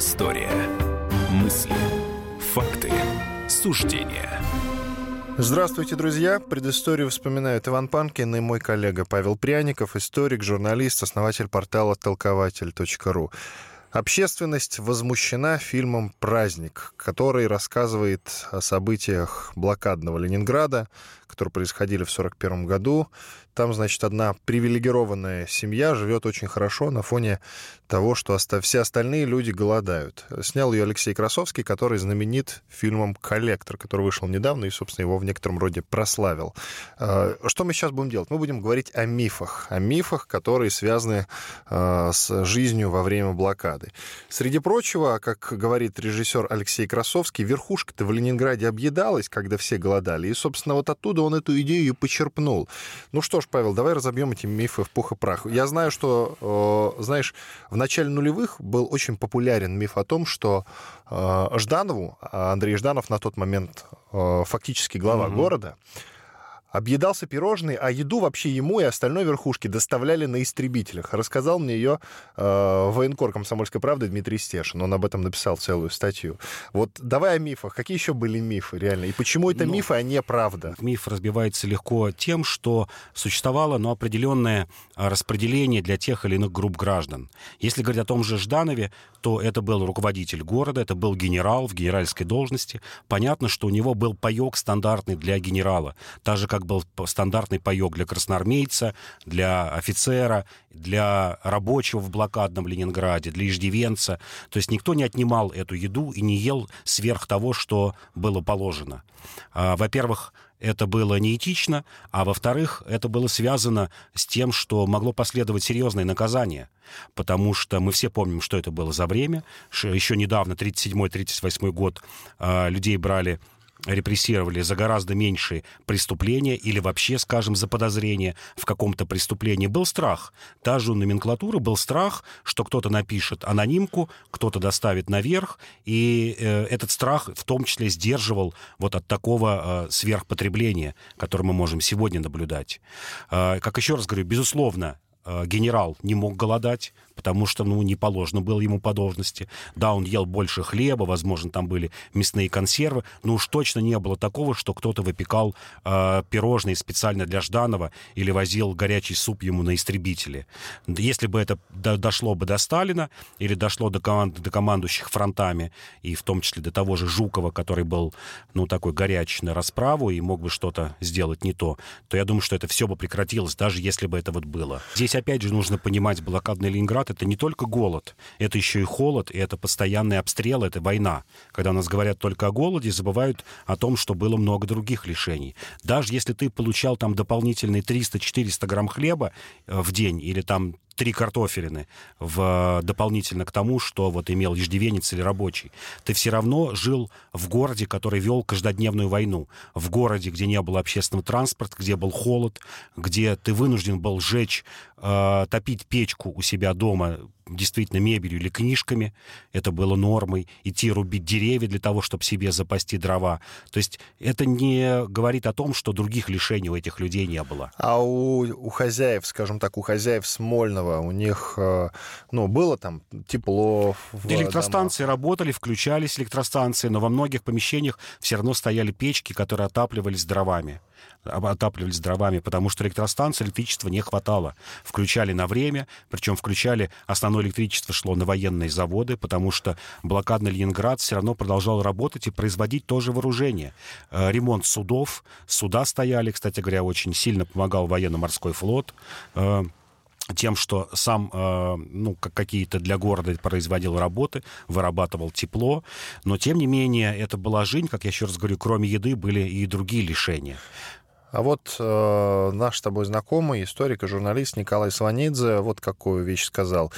Предыстория. Мысли, факты, суждения. Здравствуйте, друзья! Предысторию вспоминают Иван Панкин и мой коллега Павел Пряников, историк, журналист, основатель портала толкователь.ру. Общественность возмущена фильмом «Праздник», который рассказывает о событиях блокадного Ленинграда, которые происходили в 1941 году. Там, значит, одна привилегированная семья живет очень хорошо на фоне того, что все остальные люди голодают. Снял ее Алексей Красовский, который знаменит фильмом «Коллектор», который вышел недавно и, собственно, его в некотором роде прославил. А, что мы сейчас будем делать? Мы будем говорить о мифах. О мифах, которые связаны а, с жизнью во время блокады. Среди прочего, как говорит режиссер Алексей Красовский, верхушка-то в Ленинграде объедалась, когда все голодали. И, собственно, вот оттуда он эту идею и почерпнул. Ну что ж, Павел, давай разобьем эти мифы в пух и прах. Я знаю, что, э, знаешь, в начале нулевых был очень популярен миф о том, что э, Жданову, а Андрей Жданов на тот момент э, фактически глава угу. города, объедался пирожный, а еду вообще ему и остальной верхушке доставляли на истребителях. Рассказал мне ее э, военкор «Комсомольской правды» Дмитрий Стешин. Он об этом написал целую статью. Вот давай о мифах. Какие еще были мифы реально? И почему это ну, мифы, а не правда? Миф разбивается легко тем, что существовало но определенное а, распределение для тех или иных групп граждан. Если говорить о том же Жданове, то это был руководитель города, это был генерал в генеральской должности. Понятно, что у него был паек стандартный для генерала. Так же, как как был стандартный паек для красноармейца, для офицера, для рабочего в блокадном Ленинграде, для иждивенца. То есть никто не отнимал эту еду и не ел сверх того, что было положено. А, во-первых, это было неэтично, а во-вторых, это было связано с тем, что могло последовать серьезное наказание, потому что мы все помним, что это было за время. Еще недавно, 37-38 год, а, людей брали репрессировали за гораздо меньшие преступления или вообще, скажем, за подозрение в каком-то преступлении, был страх. Та же номенклатура был страх, что кто-то напишет анонимку, кто-то доставит наверх, и э, этот страх в том числе сдерживал вот от такого э, сверхпотребления, которое мы можем сегодня наблюдать. Э, как еще раз говорю, безусловно, э, генерал не мог голодать, потому что, ну, не положено было ему по должности. Да, он ел больше хлеба, возможно, там были мясные консервы, но уж точно не было такого, что кто-то выпекал э, пирожные специально для Жданова или возил горячий суп ему на истребителе. Если бы это дошло бы до Сталина или дошло до, команд, до командующих фронтами, и в том числе до того же Жукова, который был, ну, такой горячий на расправу и мог бы что-то сделать не то, то я думаю, что это все бы прекратилось, даже если бы это вот было. Здесь, опять же, нужно понимать блокадный Ленинград это не только голод, это еще и холод, и это постоянные обстрелы, это война. Когда у нас говорят только о голоде, забывают о том, что было много других лишений. Даже если ты получал там дополнительные 300-400 грамм хлеба э, в день или там три картофелины в, дополнительно к тому, что вот имел иждивенец или рабочий. Ты все равно жил в городе, который вел каждодневную войну. В городе, где не было общественного транспорта, где был холод, где ты вынужден был сжечь, э, топить печку у себя дома действительно мебелью или книжками, это было нормой, идти рубить деревья для того, чтобы себе запасти дрова. То есть это не говорит о том, что других лишений у этих людей не было. А у, у хозяев, скажем так, у хозяев Смольного, у них, э, ну, было там тепло? Электростанции домах. работали, включались электростанции, но во многих помещениях все равно стояли печки, которые отапливались дровами отапливались дровами, потому что электростанции электричества не хватало. Включали на время, причем включали, основное электричество шло на военные заводы, потому что блокадный Ленинград все равно продолжал работать и производить тоже вооружение. Э, ремонт судов, суда стояли, кстати говоря, очень сильно помогал военно-морской флот э, тем, что сам, э, ну, какие-то для города производил работы, вырабатывал тепло, но, тем не менее, это была жизнь, как я еще раз говорю, кроме еды были и другие лишения. А вот э, наш с тобой знакомый, историк и журналист Николай Сванидзе вот какую вещь сказал.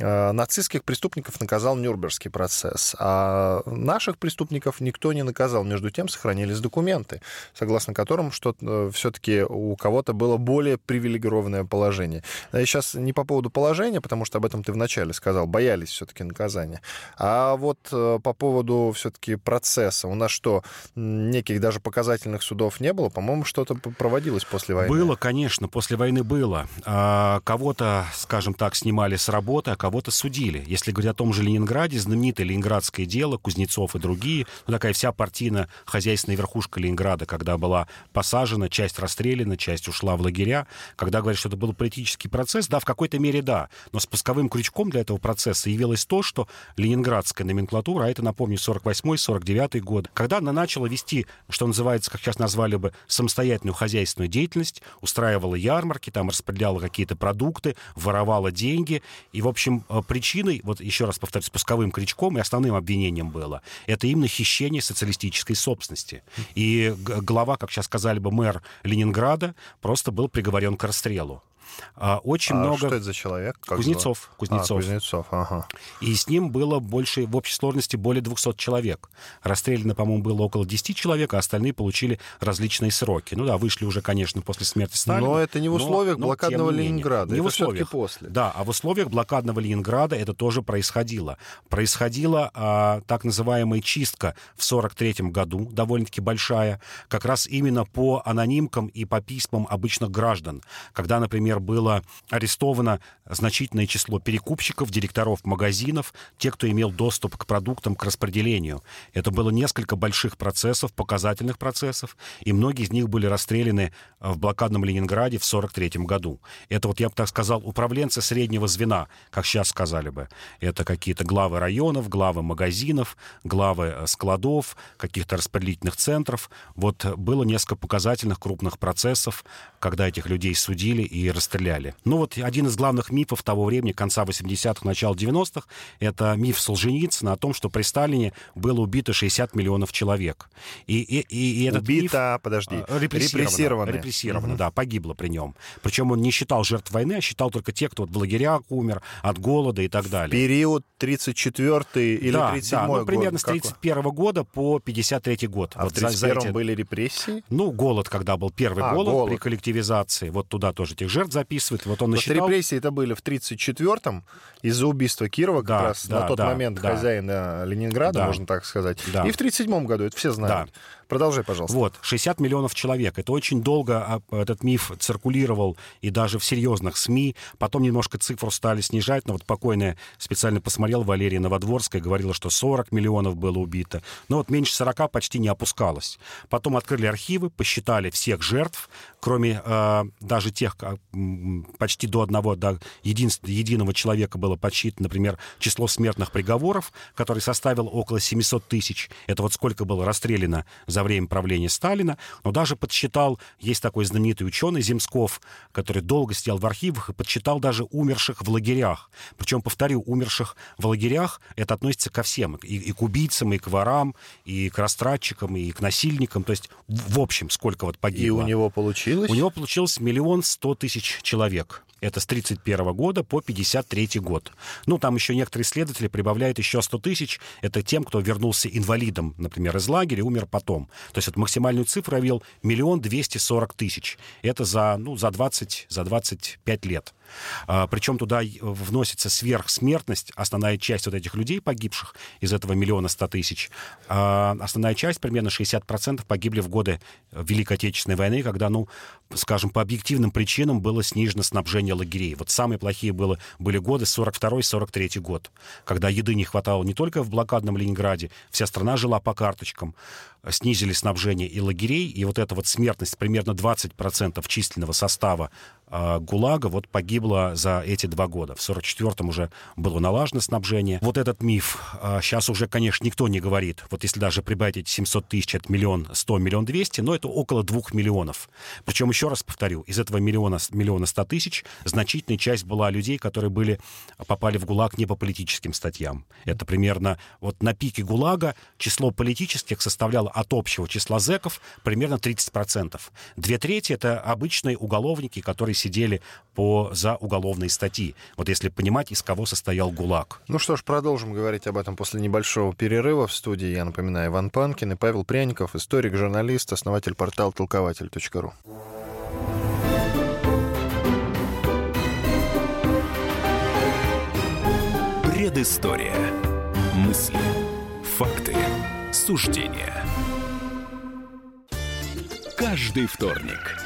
Э, нацистских преступников наказал Нюрнбергский процесс, а наших преступников никто не наказал. Между тем сохранились документы, согласно которым что э, все-таки у кого-то было более привилегированное положение. Я сейчас не по поводу положения, потому что об этом ты вначале сказал, боялись все-таки наказания. А вот э, по поводу все-таки процесса. У нас что, неких даже показательных судов не было? По-моему, что-то проводилось после войны? Было, конечно, после войны было. А, кого-то, скажем так, снимали с работы, а кого-то судили. Если говорить о том же Ленинграде, знаменитое ленинградское дело, Кузнецов и другие, ну, такая вся партийно-хозяйственная верхушка Ленинграда, когда была посажена, часть расстреляна, часть ушла в лагеря, когда говорят, что это был политический процесс, да, в какой-то мере да, но спусковым крючком для этого процесса явилось то, что ленинградская номенклатура, а это, напомню, 48-49 год, когда она начала вести, что называется, как сейчас назвали бы, самостоятельную хозяйственную деятельность, устраивала ярмарки, там распределяла какие-то продукты, воровала деньги. И, в общем, э, причиной, вот еще раз повторюсь, спусковым крючком и основным обвинением было, это именно хищение социалистической собственности. И глава, как сейчас сказали бы, мэр Ленинграда просто был приговорен к расстрелу. А, очень а много... что это за человек? Как Кузнецов. Кузнецов. А, Кузнецов, ага. И с ним было больше, в общей сложности, более 200 человек. Расстреляно, по-моему, было около 10 человек, а остальные получили различные сроки. Ну да, вышли уже, конечно, после смерти Сталина. Но это не в условиях но, блокадного но, Ленинграда. Не это в условиях. после. Да, а в условиях блокадного Ленинграда это тоже происходило. Происходила а, так называемая чистка в 43 году, довольно-таки большая, как раз именно по анонимкам и по письмам обычных граждан. Когда, например, было арестовано значительное число перекупщиков, директоров магазинов, тех, кто имел доступ к продуктам, к распределению. Это было несколько больших процессов, показательных процессов, и многие из них были расстреляны в блокадном Ленинграде в 1943 году. Это вот, я бы так сказал, управленцы среднего звена, как сейчас сказали бы. Это какие-то главы районов, главы магазинов, главы э, складов, каких-то распределительных центров. Вот было несколько показательных крупных процессов, когда этих людей судили и расстреляли стреляли. Ну вот один из главных мифов того времени, конца 80-х, начала 90-х, это миф Солженицына о том, что при Сталине было убито 60 миллионов человек. И, и, и, и этот Убито, миф... подожди, а, репрессировано. Репрессировано, репрессировано угу. да, погибло при нем. Причем он не считал жертв войны, а считал только тех, кто вот в лагерях умер, от голода и так далее. Период 34 или да, 37 да, ну, год? примерно с 31 -го года по 53 год. А вот в 31 эти... были репрессии? Ну, голод, когда был первый а, голод, голод при коллективизации, вот туда тоже этих жертв записывает. Вот он Потому насчитал... репрессии это были в 1934-м из-за убийства Кирова, как да, раз да, на тот да, момент да. хозяина Ленинграда, да. можно так сказать. Да. И в 1937 году, это все знают. Да. Продолжай, пожалуйста. Вот, 60 миллионов человек. Это очень долго а, этот миф циркулировал и даже в серьезных СМИ. Потом немножко цифру стали снижать, но вот покойная специально посмотрел Валерия Новодворская, говорила, что 40 миллионов было убито. Но вот меньше 40 почти не опускалось. Потом открыли архивы, посчитали всех жертв, кроме э, даже тех, почти до одного, до единого человека было подсчитано, например, число смертных приговоров, который составил около 700 тысяч. Это вот сколько было расстреляно время правления Сталина, но даже подсчитал, есть такой знаменитый ученый Земсков, который долго сидел в архивах и подсчитал даже умерших в лагерях. Причем, повторю, умерших в лагерях, это относится ко всем, и, и к убийцам, и к ворам, и к растратчикам, и к насильникам, то есть в, в общем, сколько вот погибло. И у него получилось? У него получилось миллион сто тысяч человек. Это с 1931 года по 1953 год. Ну, там еще некоторые исследователи прибавляют еще 100 тысяч. Это тем, кто вернулся инвалидом, например, из лагеря умер потом. То есть вот максимальную цифру я ввел миллион двести сорок тысяч. Это за, ну, за, 20, за 25 лет. А, причем туда вносится сверхсмертность, основная часть вот этих людей, погибших из этого миллиона ста тысяч, а, основная часть, примерно 60%, погибли в годы Великой Отечественной войны, когда, ну, скажем, по объективным причинам было снижено снабжение лагерей. Вот самые плохие было, были годы 42-43 год, когда еды не хватало не только в блокадном Ленинграде, вся страна жила по карточкам, снизили снабжение и лагерей, и вот эта вот смертность, примерно 20% численного состава э, ГУЛАГа вот погибла за эти два года. В 44-м уже было налажено снабжение. Вот этот миф сейчас уже, конечно, никто не говорит. Вот если даже прибавить эти 700 тысяч, это миллион 100, миллион 200, но это около двух миллионов. Причем, еще раз повторю, из этого миллиона, миллиона 100 тысяч значительная часть была людей, которые были, попали в ГУЛАГ не по политическим статьям. Это примерно вот на пике ГУЛАГа число политических составляло от общего числа зэков примерно 30%. Две трети — это обычные уголовники, которые сидели по, за уголовные статьи. Вот если понимать, из кого состоял ГУЛАГ. Ну что ж, продолжим говорить об этом после небольшого перерыва. В студии, я напоминаю, Иван Панкин и Павел Пряников, историк, журналист, основатель портала толкователь.ру. Предыстория. Мысли. Факты. Суждения. каждый вторник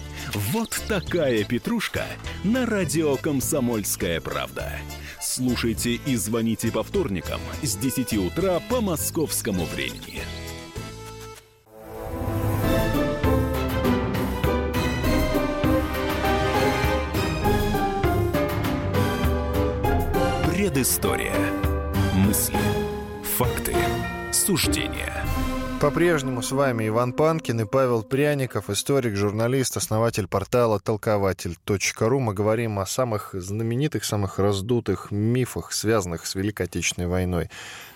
Вот такая петрушка на радио «Комсомольская правда». Слушайте и звоните по вторникам с 10 утра по московскому времени. Предыстория. Мысли. Факты. Суждения. По-прежнему с вами Иван Панкин и Павел Пряников, историк, журналист, основатель портала толкователь.ру. Мы говорим о самых знаменитых, самых раздутых мифах, связанных с Великой Отечественной войной.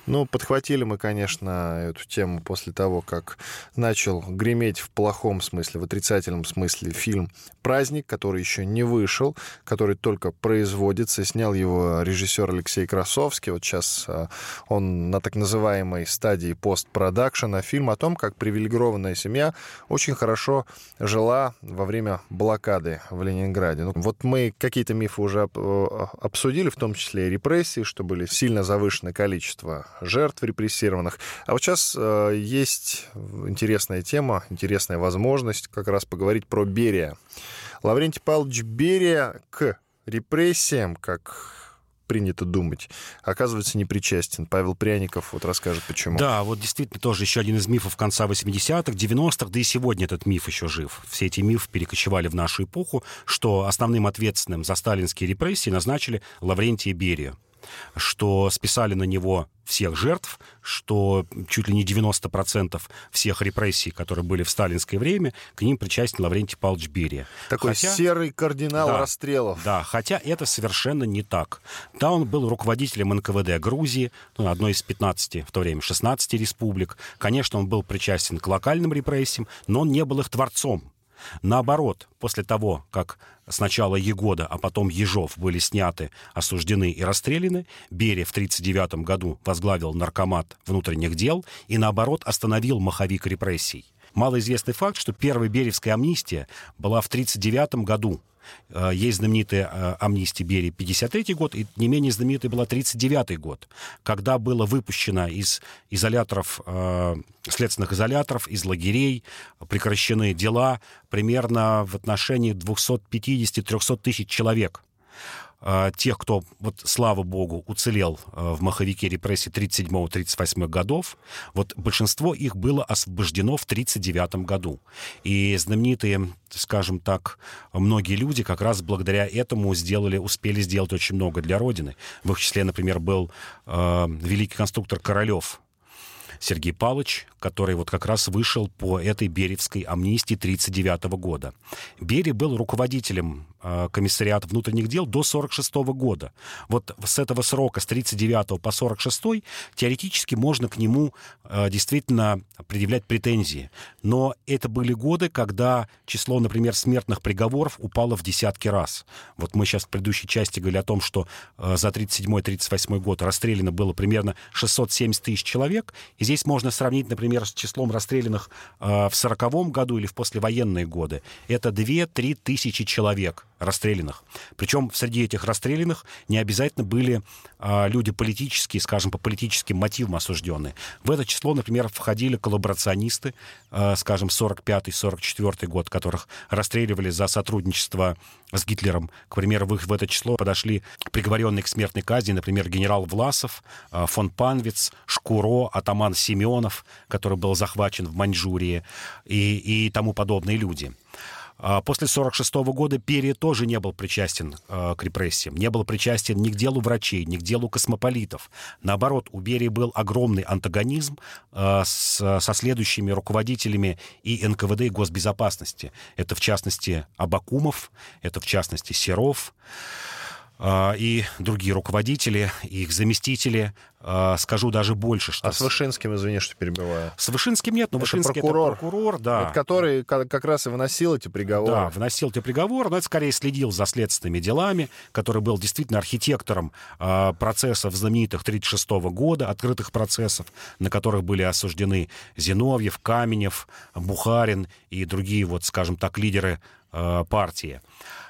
Ну, подхватили мы, конечно, эту тему после того, как начал греметь в плохом смысле, в отрицательном смысле фильм «Праздник», который еще не вышел, который только производится. Снял его режиссер Алексей Красовский. Вот сейчас а, он на так называемой стадии постпродакшена. Фильм о том, как привилегированная семья очень хорошо жила во время блокады в Ленинграде. Ну, вот мы какие-то мифы уже обсудили, в том числе и репрессии, что были сильно завышено количество жертв репрессированных. А вот сейчас э, есть интересная тема, интересная возможность как раз поговорить про Берия. Лаврентий Павлович Берия к репрессиям, как принято думать, оказывается, не причастен. Павел Пряников вот расскажет, почему. Да, вот действительно тоже еще один из мифов конца 80-х, 90-х, да и сегодня этот миф еще жив. Все эти мифы перекочевали в нашу эпоху, что основным ответственным за сталинские репрессии назначили Лаврентия Берия что списали на него всех жертв, что чуть ли не 90% всех репрессий, которые были в сталинское время, к ним причастен Лаврентий Павлович Берия. Такой хотя, серый кардинал да, расстрелов. Да, хотя это совершенно не так. Да, он был руководителем НКВД Грузии, ну, одной из 15, в то время 16 республик. Конечно, он был причастен к локальным репрессиям, но он не был их творцом. Наоборот, после того, как сначала Егода, а потом Ежов были сняты, осуждены и расстреляны, Берия в 1939 году возглавил наркомат внутренних дел и, наоборот, остановил маховик репрессий. Малоизвестный факт, что первая Беревская амнистия была в 1939 году, есть знаменитая э, амнистия Берии 53 год, и не менее знаменитой была 39 год, когда было выпущено из изоляторов, э, следственных изоляторов, из лагерей, прекращены дела примерно в отношении 250-300 тысяч человек. А, тех, кто, вот слава богу, уцелел а, в маховике репрессий 37-38 годов, вот большинство их было освобождено в 1939 году. И знаменитые, скажем так, многие люди как раз благодаря этому сделали, успели сделать очень много для Родины. В их числе, например, был э, великий конструктор Королев, Сергей Павлович, который вот как раз вышел по этой Беревской амнистии 1939 года. Бери был руководителем Э, комиссариат внутренних дел до 46 года. Вот с этого срока, с 39 по 46, теоретически можно к нему э, действительно предъявлять претензии. Но это были годы, когда число, например, смертных приговоров упало в десятки раз. Вот мы сейчас в предыдущей части говорили о том, что э, за 37-38 год расстреляно было примерно 670 тысяч человек. И здесь можно сравнить, например, с числом расстрелянных в 40 году или в послевоенные годы. Это 2-3 тысячи человек расстрелянных. Причем среди этих расстрелянных не обязательно были а, люди политические, скажем, по политическим мотивам осужденные. В это число, например, входили коллаборационисты, а, скажем, 45-44 год, которых расстреливали за сотрудничество с Гитлером. К примеру, в, их, в это число подошли приговоренные к смертной казни, например, генерал Власов, а, фон Панвиц, Шкуро, атаман Семенов, который был захвачен в Маньчжурии, и, и тому подобные люди. А, после 1946 года Перия тоже не был причастен э, к репрессиям, не был причастен ни к делу врачей, ни к делу космополитов. Наоборот, у Берии был огромный антагонизм э, с, со следующими руководителями и НКВД, и госбезопасности. Это, в частности, Абакумов, это, в частности, Серов. А, и другие руководители, и их заместители. А, скажу даже больше, что... А с Вышинским, извини, что перебиваю. С Вышинским нет, но это Вышинский прокурор, это прокурор, да. Это который как раз и выносил эти приговоры. Да, выносил эти приговоры, но это скорее следил за следственными делами, который был действительно архитектором э, процессов знаменитых 1936 года, открытых процессов, на которых были осуждены Зиновьев, Каменев, Бухарин и другие, вот, скажем так, лидеры партии.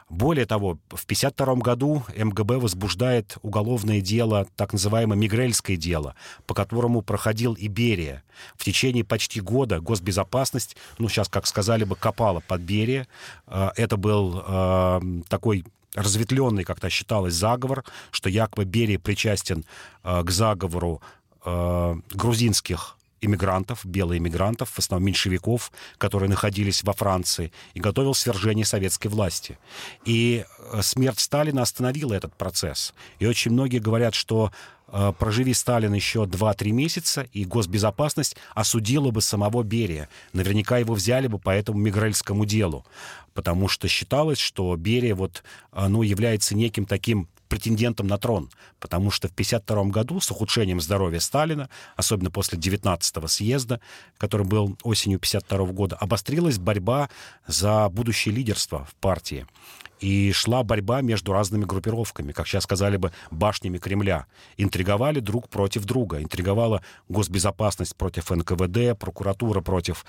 Более того, в 1952 году МГБ возбуждает уголовное дело, так называемое Мигрельское дело, по которому проходил Иберия. В течение почти года госбезопасность, ну, сейчас, как сказали бы, копала под Берия. Э, это был э, такой разветвленный, как-то считалось, заговор, что якобы Берия причастен э, к заговору грузинских иммигрантов, белых иммигрантов, в основном меньшевиков, которые находились во Франции, и готовил свержение советской власти. И э, смерть Сталина остановила этот процесс. И очень многие говорят, что э, проживи Сталин еще 2-3 месяца, и госбезопасность осудила бы самого Берия. Наверняка его взяли бы по этому мигрельскому делу, потому что считалось, что Берия вот, э, ну, является неким таким претендентом на трон, потому что в 1952 году с ухудшением здоровья Сталина, особенно после 19-го съезда, который был осенью 1952 года, обострилась борьба за будущее лидерство в партии. И шла борьба между разными группировками, как сейчас сказали бы, башнями Кремля. Интриговали друг против друга. Интриговала госбезопасность против НКВД, прокуратура против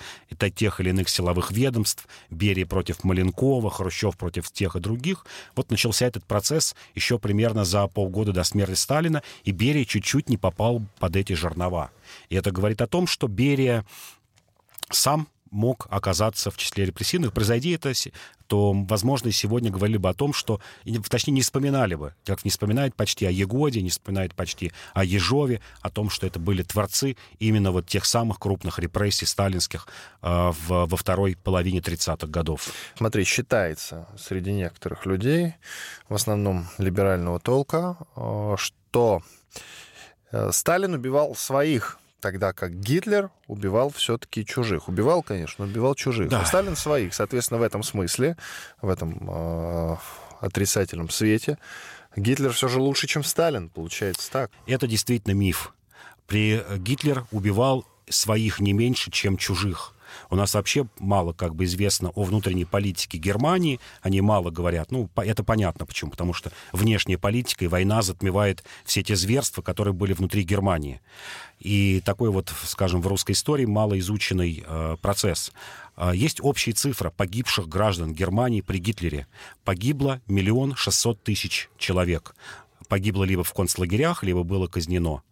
тех или иных силовых ведомств, Берия против Маленкова, Хрущев против тех и других. Вот начался этот процесс еще примерно за полгода до смерти Сталина, и Берия чуть-чуть не попал под эти жернова. И это говорит о том, что Берия сам мог оказаться в числе репрессивных. Произойди это, то, возможно, сегодня говорили бы о том, что, точнее, не вспоминали бы, как не вспоминают почти о Егоде, не вспоминают почти о Ежове, о том, что это были творцы именно вот тех самых крупных репрессий сталинских э, в, во второй половине 30-х годов. Смотри, считается среди некоторых людей, в основном либерального толка, э, что э, Сталин убивал своих тогда как Гитлер убивал все-таки чужих. Убивал, конечно, убивал чужих. Да. А Сталин своих. Соответственно, в этом смысле, в этом э, отрицательном свете, Гитлер все же лучше, чем Сталин, получается так. Это действительно миф. При Гитлер убивал своих не меньше, чем чужих. У нас вообще мало как бы известно о внутренней политике Германии. Они мало говорят. Ну, это понятно почему. Потому что внешняя политика и война затмевает все те зверства, которые были внутри Германии. И такой вот, скажем, в русской истории малоизученный э, процесс. Э, есть общая цифра погибших граждан Германии при Гитлере. Погибло миллион шестьсот тысяч человек. Погибло либо в концлагерях, либо было казнено.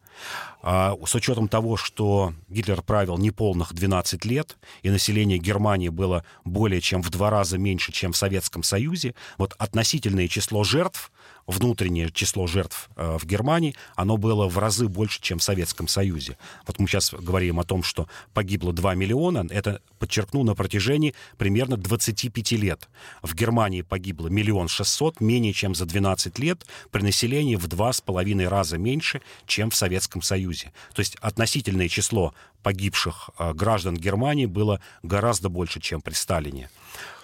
А, с учетом того, что Гитлер правил неполных 12 лет, и население Германии было более чем в два раза меньше, чем в Советском Союзе, вот относительное число жертв внутреннее число жертв э, в Германии, оно было в разы больше, чем в Советском Союзе. Вот мы сейчас говорим о том, что погибло 2 миллиона, это, подчеркну, на протяжении примерно 25 лет. В Германии погибло миллион шестьсот, менее чем за 12 лет, при населении в два с половиной раза меньше, чем в Советском Союзе. То есть относительное число погибших э, граждан Германии было гораздо больше, чем при Сталине.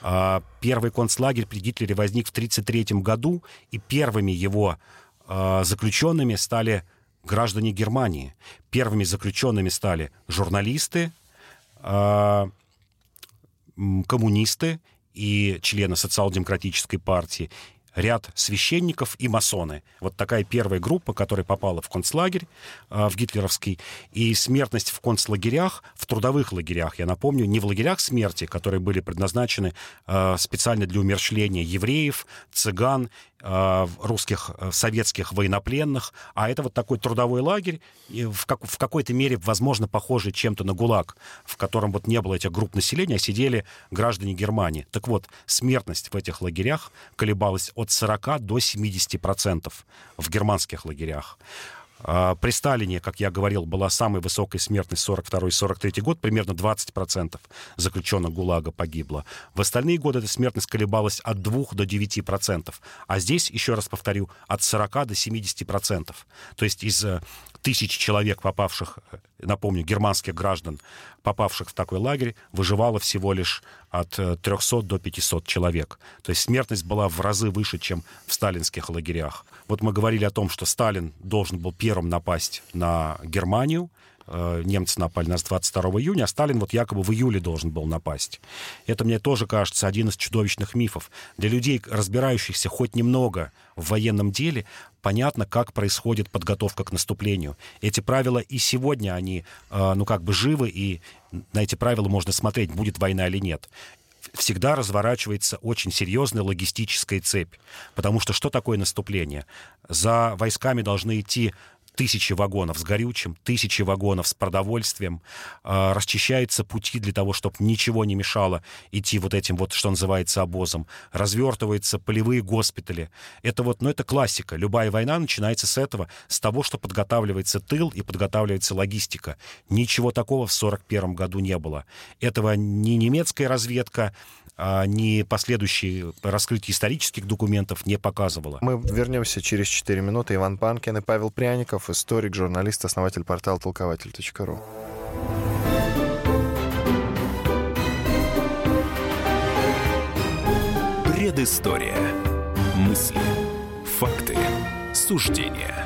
А, первый концлагерь при Гитлере возник в 1933 году, и первыми его а, заключенными стали граждане Германии. Первыми заключенными стали журналисты, а, коммунисты и члены социал-демократической партии, ряд священников и масоны. Вот такая первая группа, которая попала в концлагерь, э, в гитлеровский. И смертность в концлагерях, в трудовых лагерях, я напомню, не в лагерях смерти, которые были предназначены э, специально для умерщвления евреев, цыган русских э, советских военнопленных, а это вот такой трудовой лагерь, в, как, в какой-то мере, возможно, похожий чем-то на ГУЛАГ, в котором вот не было этих групп населения, а сидели граждане Германии. Так вот, смертность в этих лагерях колебалась от 40 до 70 процентов в германских лагерях. А, при Сталине, как я говорил, была самая высокая смертность 42-43 год, примерно 20% заключенных ГУЛАГа погибло. В остальные годы эта смертность колебалась от 2 до 9%. А здесь, еще раз повторю, от 40 до 70%. То есть из тысячи человек, попавших, э, напомню, германских граждан, попавших в такой лагерь, выживало всего лишь от 300 э, до 500 человек. То есть смертность была в разы выше, чем в сталинских лагерях. Вот мы говорили о том, что Сталин должен был первым напасть на Германию, Э, немцы напали нас 22 июня, а Сталин вот якобы в июле должен был напасть. Это мне тоже кажется один из чудовищных мифов. Для людей, разбирающихся хоть немного в военном деле, понятно, как происходит подготовка к наступлению. Эти правила и сегодня, они, э, ну, как бы живы, и на эти правила можно смотреть, будет война или нет всегда разворачивается очень серьезная логистическая цепь. Потому что что такое наступление? За войсками должны идти тысячи вагонов с горючим, тысячи вагонов с продовольствием, э, расчищаются пути для того, чтобы ничего не мешало идти вот этим вот, что называется, обозом, развертываются полевые госпитали. Это вот, ну, это классика. Любая война начинается с этого, с того, что подготавливается тыл и подготавливается логистика. Ничего такого в 1941 году не было. Этого ни немецкая разведка, ни последующие раскрытие исторических документов не показывало. Мы вернемся через 4 минуты. Иван Панкин и Павел Пряников, историк, журналист, основатель портала толкователь.ру. Предыстория. Мысли. Факты. Суждения.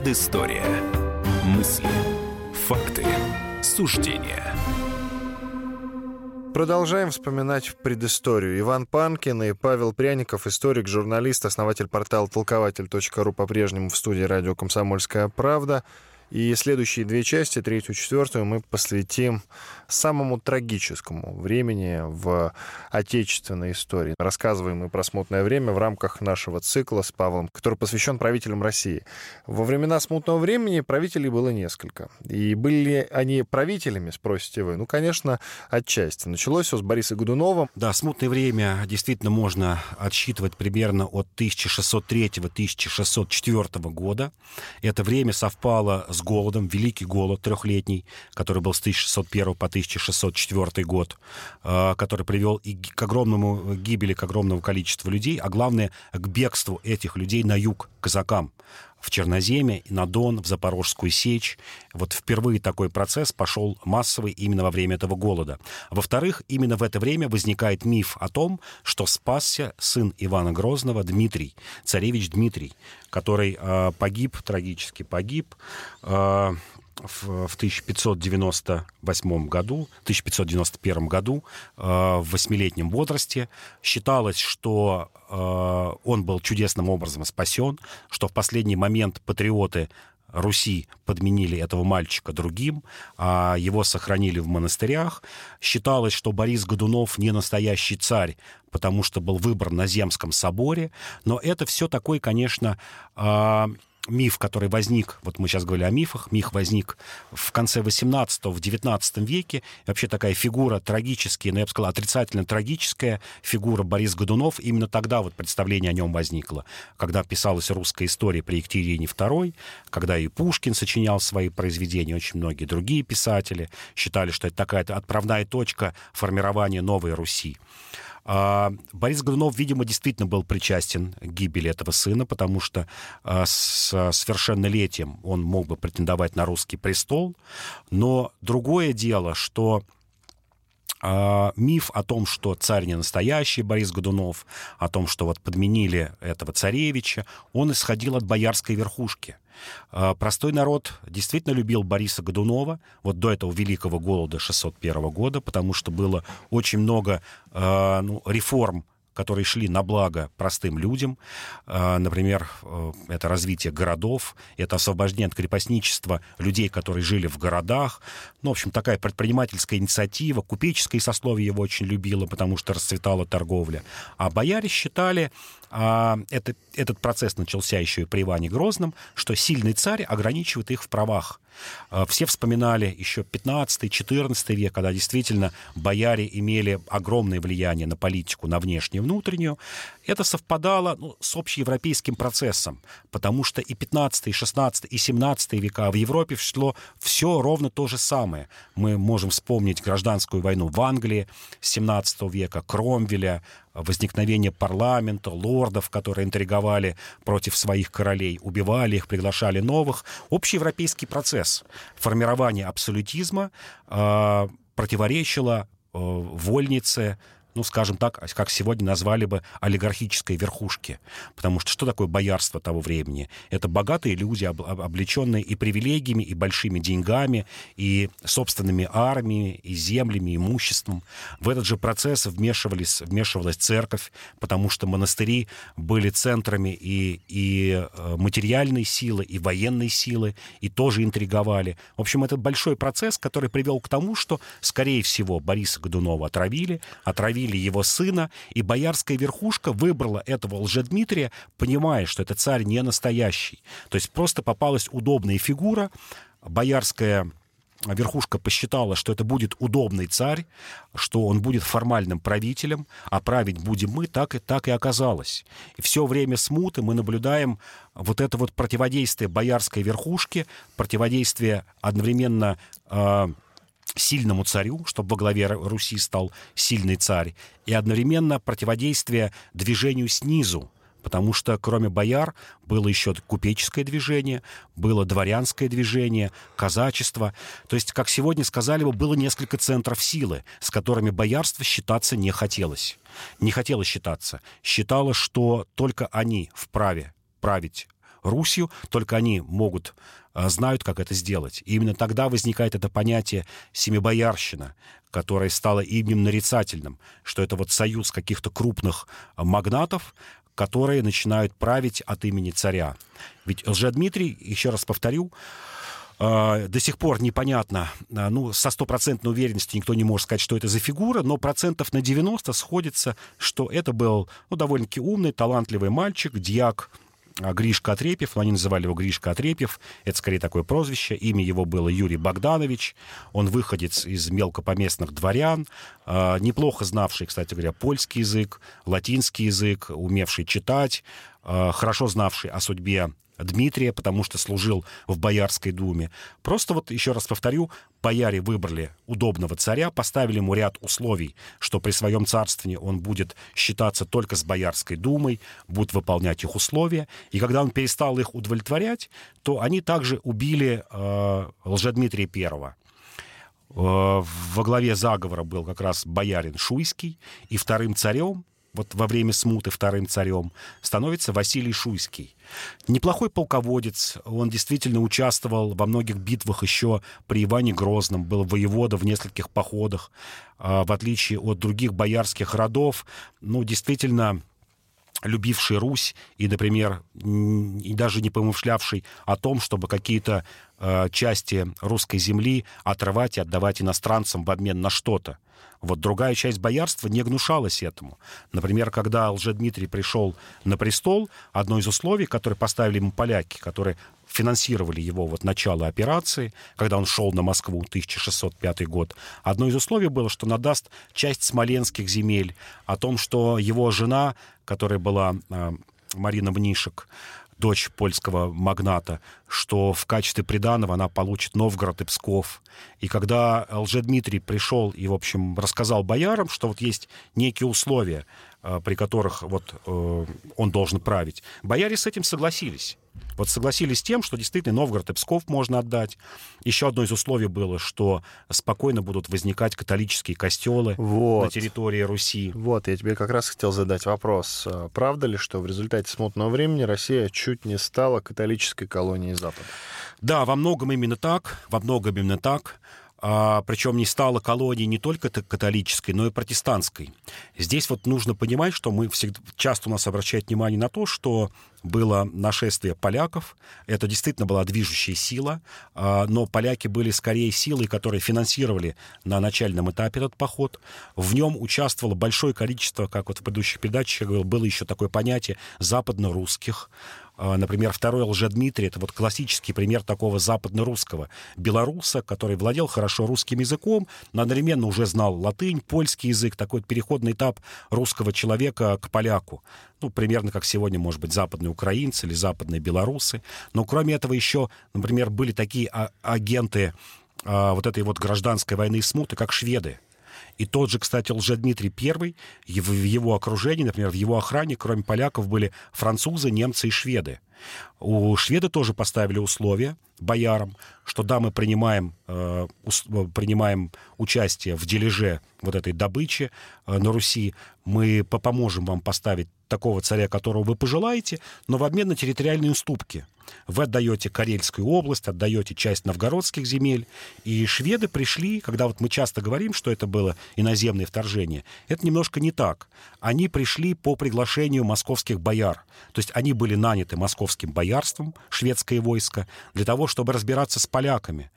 Предыстория. Мысли. Факты. Суждения. Продолжаем вспоминать предысторию. Иван Панкин и Павел Пряников, историк, журналист, основатель портала толкователь.ру по-прежнему в студии радио «Комсомольская правда». И следующие две части, третью и четвертую, мы посвятим самому трагическому времени в отечественной истории. Рассказываем мы про смутное время в рамках нашего цикла с Павлом, который посвящен правителям России. Во времена смутного времени правителей было несколько. И были ли они правителями, спросите вы? Ну, конечно, отчасти. Началось все с Бориса Годунова. Да, смутное время действительно можно отсчитывать примерно от 1603-1604 года. Это время совпало с голодом, Великий голод трехлетний, который был с 1601 по 1604 год, э, который привел и к огромному гибели, к огромному количеству людей, а главное, к бегству этих людей на юг, к казакам в Черноземе, на Дон, в Запорожскую сечь. Вот впервые такой процесс пошел массовый именно во время этого голода. Во-вторых, именно в это время возникает миф о том, что спасся сын Ивана Грозного Дмитрий, царевич Дмитрий, который э, погиб, трагически погиб, э, в, в 1598 году, 1591 году э, в восьмилетнем возрасте. Считалось, что э, он был чудесным образом спасен, что в последний момент патриоты Руси подменили этого мальчика другим, а его сохранили в монастырях. Считалось, что Борис Годунов не настоящий царь, потому что был выбран на Земском соборе. Но это все такой, конечно, э, миф, который возник, вот мы сейчас говорили о мифах, миф возник в конце 18 в 19 веке. И вообще такая фигура трагическая, ну, я бы сказал, отрицательно трагическая фигура Борис Годунов. Именно тогда вот представление о нем возникло, когда писалась русская история при Екатерине II, когда и Пушкин сочинял свои произведения, очень многие другие писатели считали, что это такая отправная точка формирования новой Руси. А, Борис Годунов, видимо, действительно был причастен к гибели этого сына, потому что а, с совершеннолетием он мог бы претендовать на русский престол. Но другое дело, что миф о том, что царь не настоящий Борис Годунов, о том, что вот подменили этого царевича, он исходил от боярской верхушки. Uh, простой народ действительно любил Бориса Годунова. Вот до этого великого голода 601 года, потому что было очень много uh, ну, реформ которые шли на благо простым людям. Э, например, э, это развитие городов, это освобождение от крепостничества людей, которые жили в городах. Ну, в общем, такая предпринимательская инициатива. Купеческое сословие его очень любило, потому что расцветала торговля. А бояре считали, а, это, этот процесс начался еще и при Иване Грозном, что сильный царь ограничивает их в правах. А, все вспоминали еще 15-14 век, когда действительно бояре имели огромное влияние на политику, на внешнюю и внутреннюю. Это совпадало ну, с общеевропейским процессом, потому что и 15, и 16, и 17 века в Европе шло все ровно то же самое. Мы можем вспомнить гражданскую войну в Англии 17 века, Кромвеля, возникновение парламента, лордов, которые интриговали против своих королей, убивали их, приглашали новых. Общеевропейский процесс формирования абсолютизма э, противоречило э, вольнице, ну, скажем так, как сегодня назвали бы олигархической верхушки. Потому что что такое боярство того времени? Это богатые люди, облеченные и привилегиями, и большими деньгами, и собственными армиями, и землями, и имуществом. В этот же процесс вмешивались, вмешивалась церковь, потому что монастыри были центрами и, и э, материальной силы, и военной силы, и тоже интриговали. В общем, это большой процесс, который привел к тому, что, скорее всего, Бориса Годунова отравили, отравили отравили его сына, и боярская верхушка выбрала этого Лжедмитрия, понимая, что это царь не настоящий. То есть просто попалась удобная фигура, боярская верхушка посчитала, что это будет удобный царь, что он будет формальным правителем, а править будем мы, так и, так и оказалось. И все время смуты мы наблюдаем вот это вот противодействие боярской верхушки, противодействие одновременно э, сильному царю, чтобы во главе Руси стал сильный царь, и одновременно противодействие движению снизу, потому что кроме бояр было еще купеческое движение, было дворянское движение, казачество. То есть, как сегодня сказали бы, было несколько центров силы, с которыми боярство считаться не хотелось. Не хотелось считаться. Считало, что только они вправе править Русью, только они могут знают, как это сделать. И именно тогда возникает это понятие «семибоярщина», которое стало именем нарицательным, что это вот союз каких-то крупных а, магнатов, которые начинают править от имени царя. Ведь Лжедмитрий, еще раз повторю, а, до сих пор непонятно, ну, со стопроцентной уверенностью никто не может сказать, что это за фигура, но процентов на 90 сходится, что это был ну, довольно-таки умный, талантливый мальчик, дьяк а, Гришка Отрепьев, они называли его Гришка Отрепьев, это скорее такое прозвище, имя его было Юрий Богданович, он выходец из мелкопоместных дворян, э, неплохо знавший, кстати говоря, польский язык, латинский язык, умевший читать, э, хорошо знавший о судьбе Дмитрия, потому что служил в Боярской думе. Просто вот, еще раз повторю, бояре выбрали удобного царя, поставили ему ряд условий, что при своем царствовании он будет считаться только с Боярской думой, будет выполнять их условия. И когда он перестал их удовлетворять, то они также убили э, Лжедмитрия Первого. Э, во главе заговора был как раз боярин Шуйский, и вторым царем вот во время смуты вторым царем, становится Василий Шуйский. Неплохой полководец, он действительно участвовал во многих битвах еще при Иване Грозном, был воевода в нескольких походах, а, в отличие от других боярских родов, ну, действительно любивший Русь и, например, и даже не помышлявший о том, чтобы какие-то э, части русской земли отрывать и отдавать иностранцам в обмен на что-то. Вот другая часть боярства не гнушалась этому. Например, когда Лжедмитрий пришел на престол, одно из условий, которые поставили ему поляки, которые финансировали его вот начало операции, когда он шел на Москву, 1605 год, одно из условий было, что надаст часть смоленских земель, о том, что его жена, которая была э, Марина Мнишек, дочь польского магната, что в качестве приданого она получит Новгород и Псков. И когда Лжедмитрий пришел и, в общем, рассказал боярам, что вот есть некие условия, э, при которых вот э, он должен править, бояре с этим согласились. Вот согласились с тем, что действительно Новгород и Псков можно отдать. Еще одно из условий было, что спокойно будут возникать католические костелы вот. на территории Руси. Вот, я тебе как раз хотел задать вопрос. А правда ли, что в результате смутного времени Россия чуть не стала католической колонией Запада? Да, во многом именно так, во многом именно так. А, причем не стала колонией не только католической, но и протестантской. Здесь вот нужно понимать, что мы всегда, часто у нас обращают внимание на то, что было нашествие поляков, это действительно была движущая сила, а, но поляки были скорее силой, которые финансировали на начальном этапе этот поход. В нем участвовало большое количество, как вот в предыдущих передачах я говорил, было еще такое понятие западно-русских, например, второй Лжедмитрий — это вот классический пример такого западно-русского белоруса, который владел хорошо русским языком, но одновременно уже знал латынь, польский язык, такой переходный этап русского человека к поляку. Ну, примерно как сегодня, может быть, западные украинцы или западные белорусы. Но кроме этого еще, например, были такие а- агенты а, вот этой вот гражданской войны и смуты, как шведы. И тот же, кстати, Лжедмитрий I, в его окружении, например, в его охране, кроме поляков, были французы, немцы и шведы. У шведы тоже поставили условия боярам, что да, мы принимаем, э, принимаем участие в дележе вот этой добычи э, на Руси, мы поможем вам поставить такого царя, которого вы пожелаете, но в обмен на территориальные уступки. Вы отдаете Карельскую область, отдаете часть новгородских земель. И шведы пришли, когда вот мы часто говорим, что это было иноземное вторжение, это немножко не так. Они пришли по приглашению московских бояр. То есть они были наняты московским боярством, шведское войско, для того, чтобы разбираться с поляками.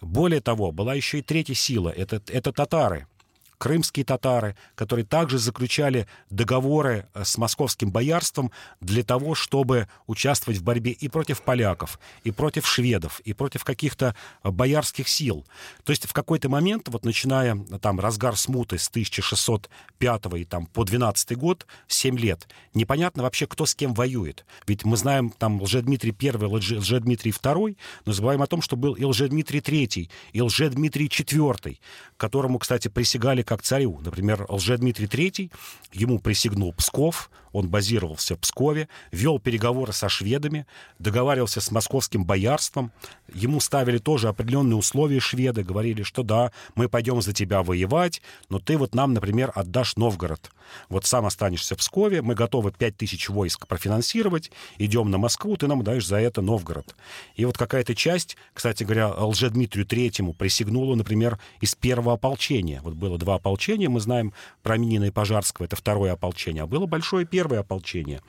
Более того, была еще и третья сила, это, это татары – крымские татары, которые также заключали договоры э, с московским боярством для того, чтобы участвовать в борьбе и против поляков, и против шведов, и против каких-то э, боярских сил. То есть в какой-то момент, вот начиная э, там разгар смуты с 1605 и там по 12 год, 7 лет, непонятно вообще, кто с кем воюет. Ведь мы знаем там Лжедмитрий I, Лжедмитрий II, но забываем о том, что был и Лжедмитрий III, и Лжедмитрий IV, которому, кстати, присягали как царю. Например, Лжедмитрий III, ему присягнул Псков, он базировался в Пскове, вел переговоры со шведами, договаривался с московским боярством. Ему ставили тоже определенные условия шведы, говорили, что да, мы пойдем за тебя воевать, но ты вот нам, например, отдашь Новгород. Вот сам останешься в Пскове, мы готовы 5000 войск профинансировать, идем на Москву, ты нам даешь за это Новгород. И вот какая-то часть, кстати говоря, Лжедмитрию Третьему присягнула, например, из первого ополчения. Вот было два ополчения, мы знаем про Минина и Пожарского, это второе ополчение, а было большое первое ополчение,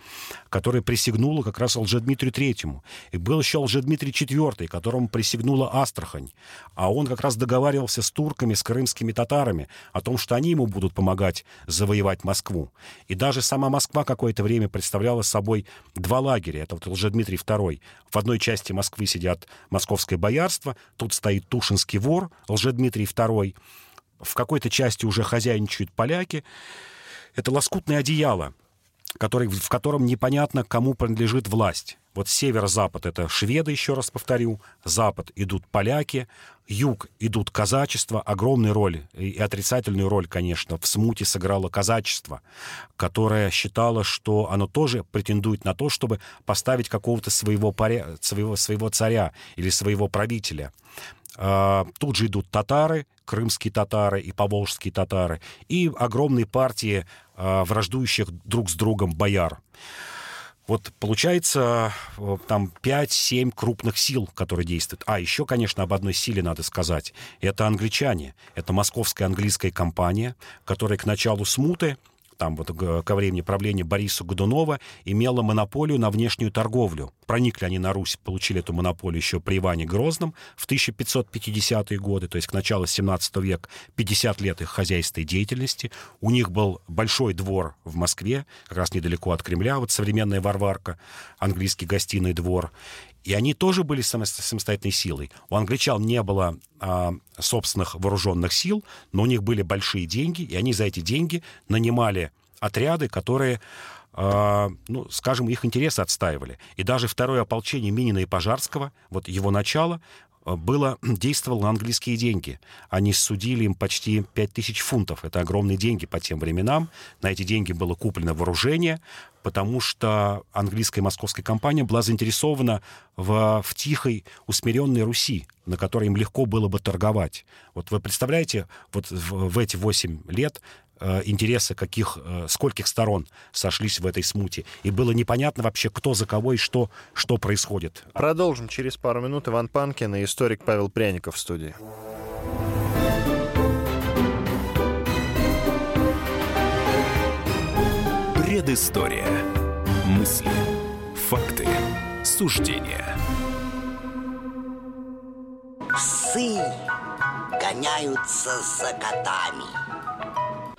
которое присягнуло как раз Лжедмитрию Третьему. И был еще Лжедмитрий Четвертый, которому присягнула Астрахань. А он как раз договаривался с турками, с крымскими татарами о том, что они ему будут помогать завоевать Москву. И даже сама Москва какое-то время представляла собой два лагеря. Это вот Лжедмитрий II. В одной части Москвы сидят московское боярство, тут стоит Тушинский вор, Лжедмитрий II. В какой-то части уже хозяйничают поляки. Это лоскутное одеяло, который, в котором непонятно, кому принадлежит власть. Вот север-запад — это шведы, еще раз повторю, запад идут поляки, юг идут казачество. Огромную роль и отрицательную роль, конечно, в смуте сыграло казачество, которое считало, что оно тоже претендует на то, чтобы поставить какого-то своего, паря... своего, своего царя или своего правителя. А, тут же идут татары, крымские татары и поволжские татары, и огромные партии а, враждующих друг с другом бояр. Вот получается там 5-7 крупных сил, которые действуют. А еще, конечно, об одной силе надо сказать. Это англичане. Это московская английская компания, которая к началу смуты там вот ко времени правления Бориса Годунова, имела монополию на внешнюю торговлю. Проникли они на Русь, получили эту монополию еще при Иване Грозном в 1550-е годы, то есть к началу 17 века, 50 лет их хозяйственной деятельности. У них был большой двор в Москве, как раз недалеко от Кремля, вот современная Варварка, английский гостиный двор. И они тоже были самостоятельной силой. У англичан не было а, собственных вооруженных сил, но у них были большие деньги, и они за эти деньги нанимали отряды, которые а, ну, скажем, их интересы отстаивали. И даже второе ополчение Минина и Пожарского, вот его начало, было, действовало на английские деньги. Они судили им почти 5000 фунтов. Это огромные деньги по тем временам. На эти деньги было куплено вооружение, потому что английская и московская компания была заинтересована в, в тихой, усмиренной Руси, на которой им легко было бы торговать. Вот вы представляете, вот в, в эти 8 лет Э, Э, интересы каких, э, скольких сторон сошлись в этой смуте. И было непонятно вообще, кто за кого и что, что происходит. Продолжим через пару минут. Иван Панкин и историк Павел Пряников в студии. Предыстория. Мысли. Факты. Суждения. Псы гоняются за котами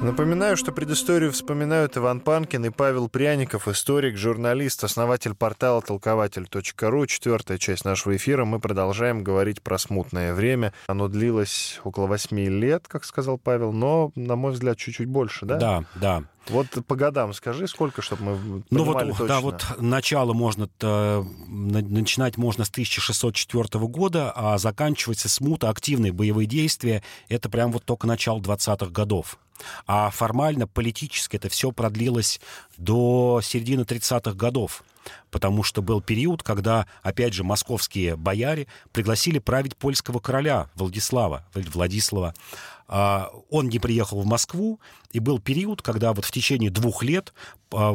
Напоминаю, что предысторию вспоминают Иван Панкин и Павел Пряников, историк, журналист, основатель портала толкователь.ру. Четвертая часть нашего эфира. Мы продолжаем говорить про смутное время. Оно длилось около восьми лет, как сказал Павел, но, на мой взгляд, чуть-чуть больше, да? Да, да. Вот по годам скажи, сколько, чтобы мы Ну вот, точно. да, вот начало можно, э, на- начинать можно с 1604 года, а заканчивается смута, активные боевые действия, это прям вот только начало 20-х годов. А формально, политически это все продлилось до середины 30-х годов. Потому что был период, когда, опять же, московские бояре пригласили править польского короля Владислава, Владислава. А, Он не приехал в Москву, и был период, когда вот в течение двух лет а,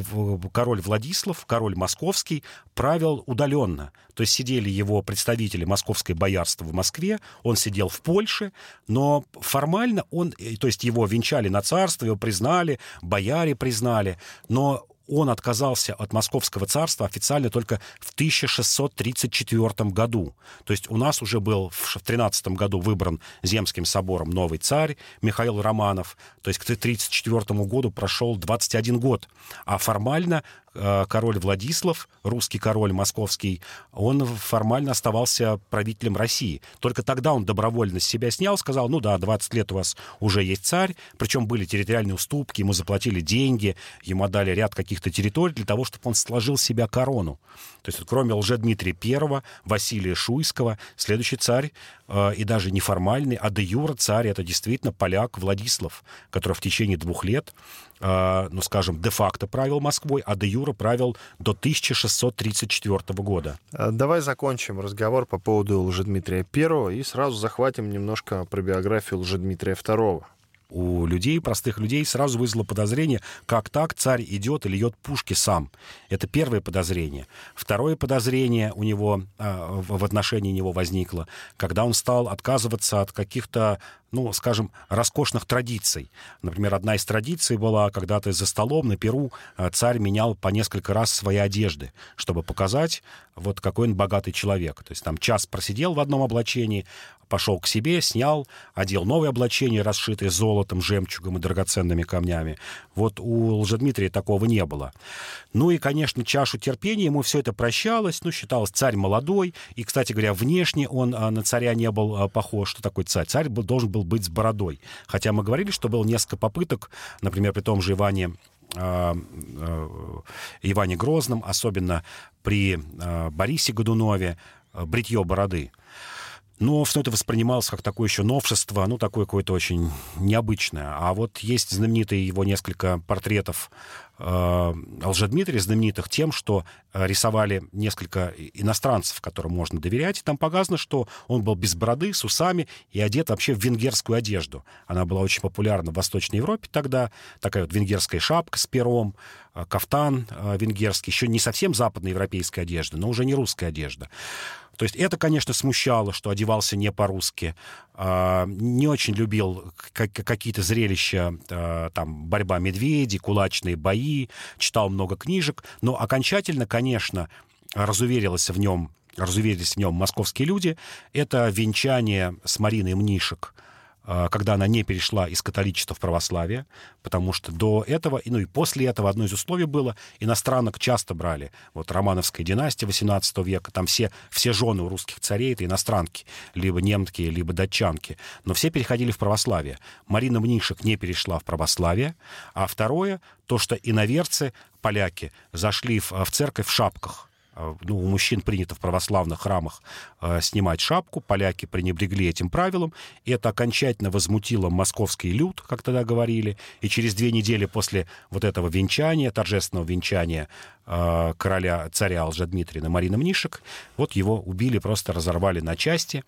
король Владислав, король московский, правил удаленно. То есть сидели его представители московской боярства в Москве, он сидел в Польше, но формально он, э, то есть его венчали на царство, его признали, бояре признали, но он отказался от Московского царства официально только в 1634 году. То есть у нас уже был в 13 году выбран Земским собором новый царь Михаил Романов. То есть к 1934 году прошел 21 год. А формально король Владислав, русский король московский, он формально оставался правителем России. Только тогда он добровольно с себя снял, сказал, ну да, 20 лет у вас уже есть царь, причем были территориальные уступки, ему заплатили деньги, ему отдали ряд каких-то территорий для того, чтобы он сложил себя корону. То есть вот, кроме Лжедмитрия I, Василия Шуйского, следующий царь, э, и даже неформальный, а де юра царь, это действительно поляк Владислав, который в течение двух лет, э, ну, скажем, де-факто правил Москвой, а де юра правил до 1634 года. А, Давай закончим разговор по поводу Лжедмитрия Первого и сразу захватим немножко про биографию Лжедмитрия Второго. у людей, простых людей, сразу вызвало подозрение, как так царь идет и льет пушки сам. Это первое подозрение. Второе подозрение у него э, в отношении него возникло, когда он стал отказываться от каких-то ну, скажем, роскошных традиций. Например, одна из традиций была, когда ты за столом на Перу э, царь менял по несколько раз свои одежды, чтобы показать, вот какой он богатый человек. То есть там час просидел в одном облачении, пошел к себе, снял, одел новое облачение, расшитое золотом, жемчугом и драгоценными камнями. Вот у Лжедмитрия такого не было. Ну и, конечно, чашу терпения ему все это прощалось. Ну, считалось, царь молодой. И, кстати говоря, внешне он а, на царя не был а, похож. Что такое царь? Царь должен был быть с бородой. Хотя мы говорили, что было несколько попыток, например, при том же Иване а, а, Иване Грозном, особенно при а, Борисе Годунове, бритье бороды. Но все это воспринималось как такое еще новшество, ну, такое какое-то очень необычное. А вот есть знаменитые его несколько портретов Лжедмитрия, знаменитых тем, что э, рисовали несколько иностранцев, которым можно доверять. И там показано, что он был без бороды, с усами и одет вообще в венгерскую одежду. Она была очень популярна в Восточной Европе тогда. Такая вот венгерская шапка с пером, э, кафтан э, венгерский. Еще не совсем западноевропейская одежда, но уже не русская одежда. То есть это, конечно, смущало, что одевался не по-русски. А, Не очень любил какие-то зрелища, а, там, борьба медведей, кулачные бои, читал много книжек. Но окончательно, конечно, разуверилось в нем, разуверились в нем московские люди. Это венчание с Мариной Мнишек, когда она не перешла из католичества в православие, потому что до этого, ну и после этого одно из условий было, иностранок часто брали. Вот Романовская династия XVIII века, там все, все жены у русских царей это иностранки, либо немки, либо датчанки, но все переходили в православие. Марина Мнишек не перешла в православие, а второе, то, что иноверцы, поляки, зашли в, в церковь в шапках, ну, у мужчин принято в православных храмах э, снимать шапку, поляки пренебрегли этим правилом, и это окончательно возмутило московский люд, как тогда говорили, и через две недели после вот этого венчания, торжественного венчания э, короля, царя Лжедмитрия Марина Мнишек, вот его убили, просто разорвали на части,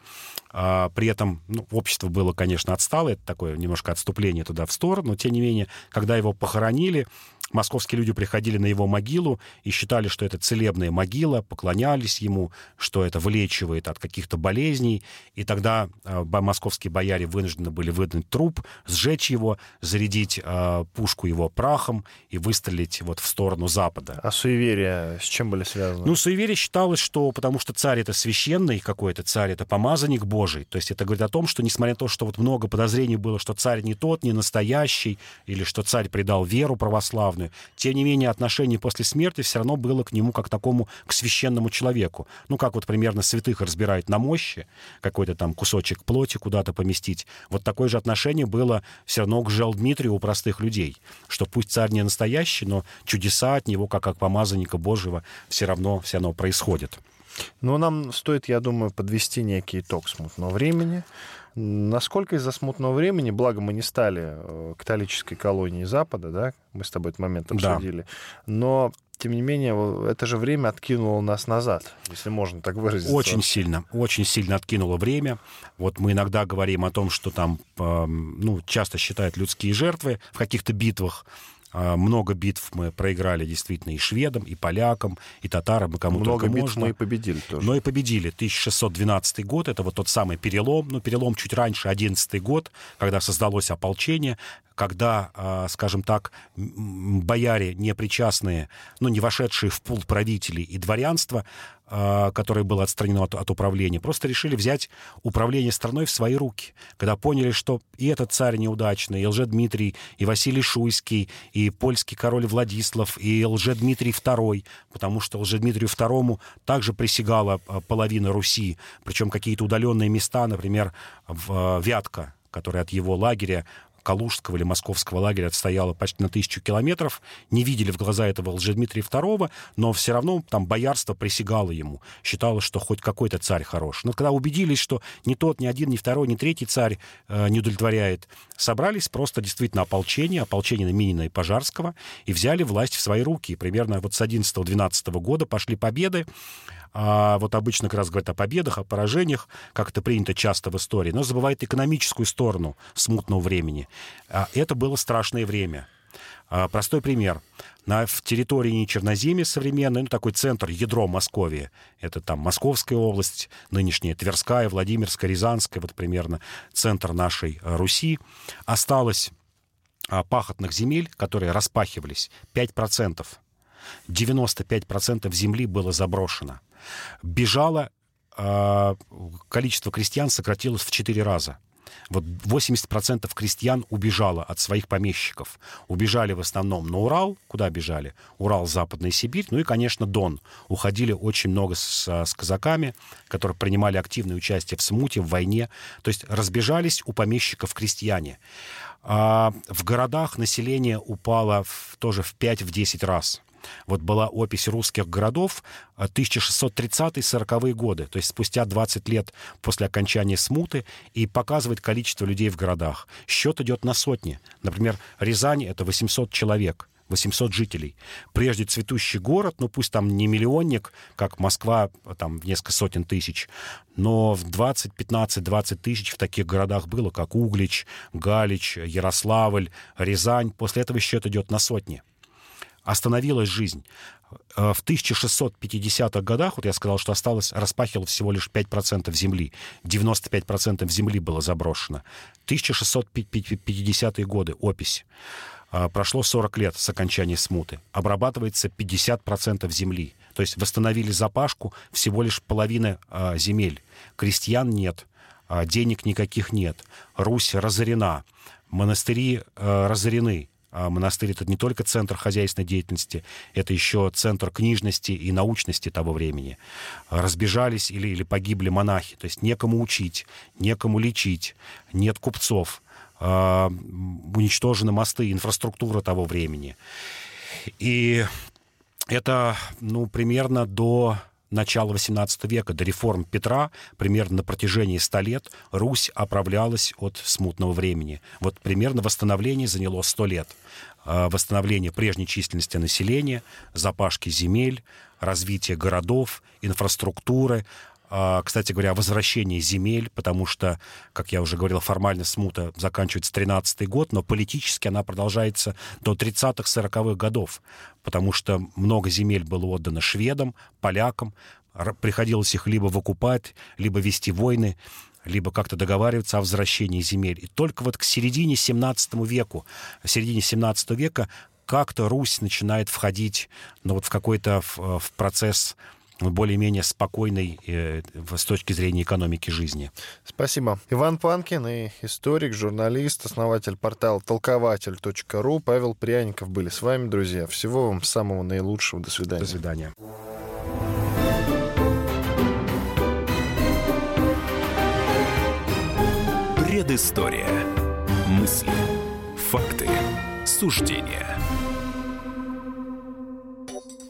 а, при этом ну, общество было, конечно, отстало, это такое немножко отступление туда в сторону, но тем не менее, когда его похоронили, московские люди приходили на его могилу и считали, что это целебная могила, поклонялись ему, что это вылечивает от каких-то болезней. И тогда э, московские бояре вынуждены были выдать труп, сжечь его, зарядить э, пушку его прахом и выстрелить вот в сторону запада. А суеверия с чем были связаны? Ну, суеверие считалось, что потому что царь это священный какой-то, царь это помазанник Божий. То есть это говорит о том, что несмотря на то, что вот много подозрений было, что царь не тот, не настоящий, или что царь предал веру православную, православную, тем не менее отношение после смерти все равно было к нему как такому, к священному человеку. Ну, как вот примерно святых разбирают на мощи, какой-то там кусочек плоти куда-то поместить. Вот такое же отношение было все равно к Дмитрию у простых людей, что пусть царь не настоящий, но чудеса от него, как как помазанника Божьего, все равно, все равно происходят. Ну, нам стоит, я думаю, подвести некий итог смутного времени. Насколько из-за смутного времени, благо мы не стали э, католической колонией Запада, да, мы с тобой этот момент обсудили, да. но тем не менее, это же время откинуло нас назад, если можно так выразиться. Очень сильно, очень сильно откинуло время. Вот мы иногда говорим о том, что там, ну, часто считают людские жертвы в каких-то битвах. А, много битв мы проиграли действительно и шведам, и полякам, и татарам, и кому много только битв можно. мы и победили тоже. Но и победили. 1612 год, это вот тот самый перелом, ну, перелом чуть раньше, 11 год, когда создалось ополчение, когда, а, скажем так, бояре непричастные, ну, не вошедшие в пул правителей и дворянства, а, которое было отстранено от, от управления, просто решили взять управление страной в свои руки. Когда поняли, что и этот царь неудачный, и Лжедмитрий, и Василий Шуйский, и польский король Владислав, и Лжедмитрий II, потому что Лжедмитрию II также присягала а, половина Руси, причем какие-то удаленные места, например, в Вятка, которая от его лагеря Калужского или Московского лагеря отстояла почти на тысячу километров, не видели в глаза этого Лжедмитрия II, но все равно там боярство присягало ему, считало, что хоть какой-то царь хорош. Но когда убедились, что ни тот, ни один, ни второй, ни третий царь э, не удовлетворяет, собрались просто действительно ополчение, ополчение Минина и Пожарского, и взяли власть в свои руки. И примерно вот с 11-12 года пошли победы, а вот обычно как раз говорят о победах, о поражениях, как это принято часто в истории, но забывает экономическую сторону смутного времени. А это было страшное время. А, простой пример. На, в территории Черноземья современной, ну, такой центр, ядро Московии, это там Московская область, нынешняя Тверская, Владимирская, Рязанская, вот примерно центр нашей а, Руси, осталось а, пахотных земель, которые распахивались, 5%. 95% земли было заброшено бежало, а, количество крестьян сократилось в 4 раза. Вот 80% крестьян убежало от своих помещиков. Убежали в основном на Урал. Куда бежали? Урал, Западная Сибирь. Ну и, конечно, Дон. Уходили очень много с, с казаками, которые принимали активное участие в смуте, в войне. То есть разбежались у помещиков крестьяне. А в городах население упало в, тоже в 5-10 раз. Вот была опись русских городов 1630-40-е годы, то есть спустя 20 лет после окончания смуты, и показывает количество людей в городах. Счет идет на сотни. Например, Рязань — это 800 человек. 800 жителей. Прежде цветущий город, ну пусть там не миллионник, как Москва, там несколько сотен тысяч, но в 20, 15, 20 тысяч в таких городах было, как Углич, Галич, Ярославль, Рязань. После этого счет идет на сотни остановилась жизнь. Э, в 1650-х годах, вот я сказал, что осталось, распахивало всего лишь 5% земли. 95% земли было заброшено. 1650-е годы, опись. Э, прошло 40 лет с окончания смуты. Обрабатывается 50% земли. То есть восстановили запашку всего лишь половины э, земель. Крестьян нет, денег никаких нет. Русь разорена, монастыри разорены монастырь это не только центр хозяйственной деятельности, это еще центр книжности и научности того времени. Разбежались или, или погибли монахи, то есть некому учить, некому лечить, нет купцов, э, уничтожены мосты, инфраструктура того времени. И это, ну, примерно до начала XVIII века, до реформ Петра, примерно на протяжении 100 лет, Русь оправлялась от смутного времени. Вот примерно восстановление заняло 100 лет. А, восстановление прежней численности населения, запашки земель, развитие городов, инфраструктуры, кстати говоря, возвращение земель, потому что, как я уже говорил, формально смута заканчивается 13 год, но политически она продолжается до 30-х, 40-х годов, потому что много земель было отдано шведам, полякам, приходилось их либо выкупать, либо вести войны, либо как-то договариваться о возвращении земель. И только вот к середине 17 веку, середине 17 века как-то Русь начинает входить ну, вот в какой-то в, в процесс более-менее спокойной э, с точки зрения экономики жизни. Спасибо. Иван Панкин и историк, журналист, основатель портала толкователь.ру Павел Пряников были с вами, друзья. Всего вам самого наилучшего. До свидания. До свидания. Предыстория. Мысли. Факты. Суждения.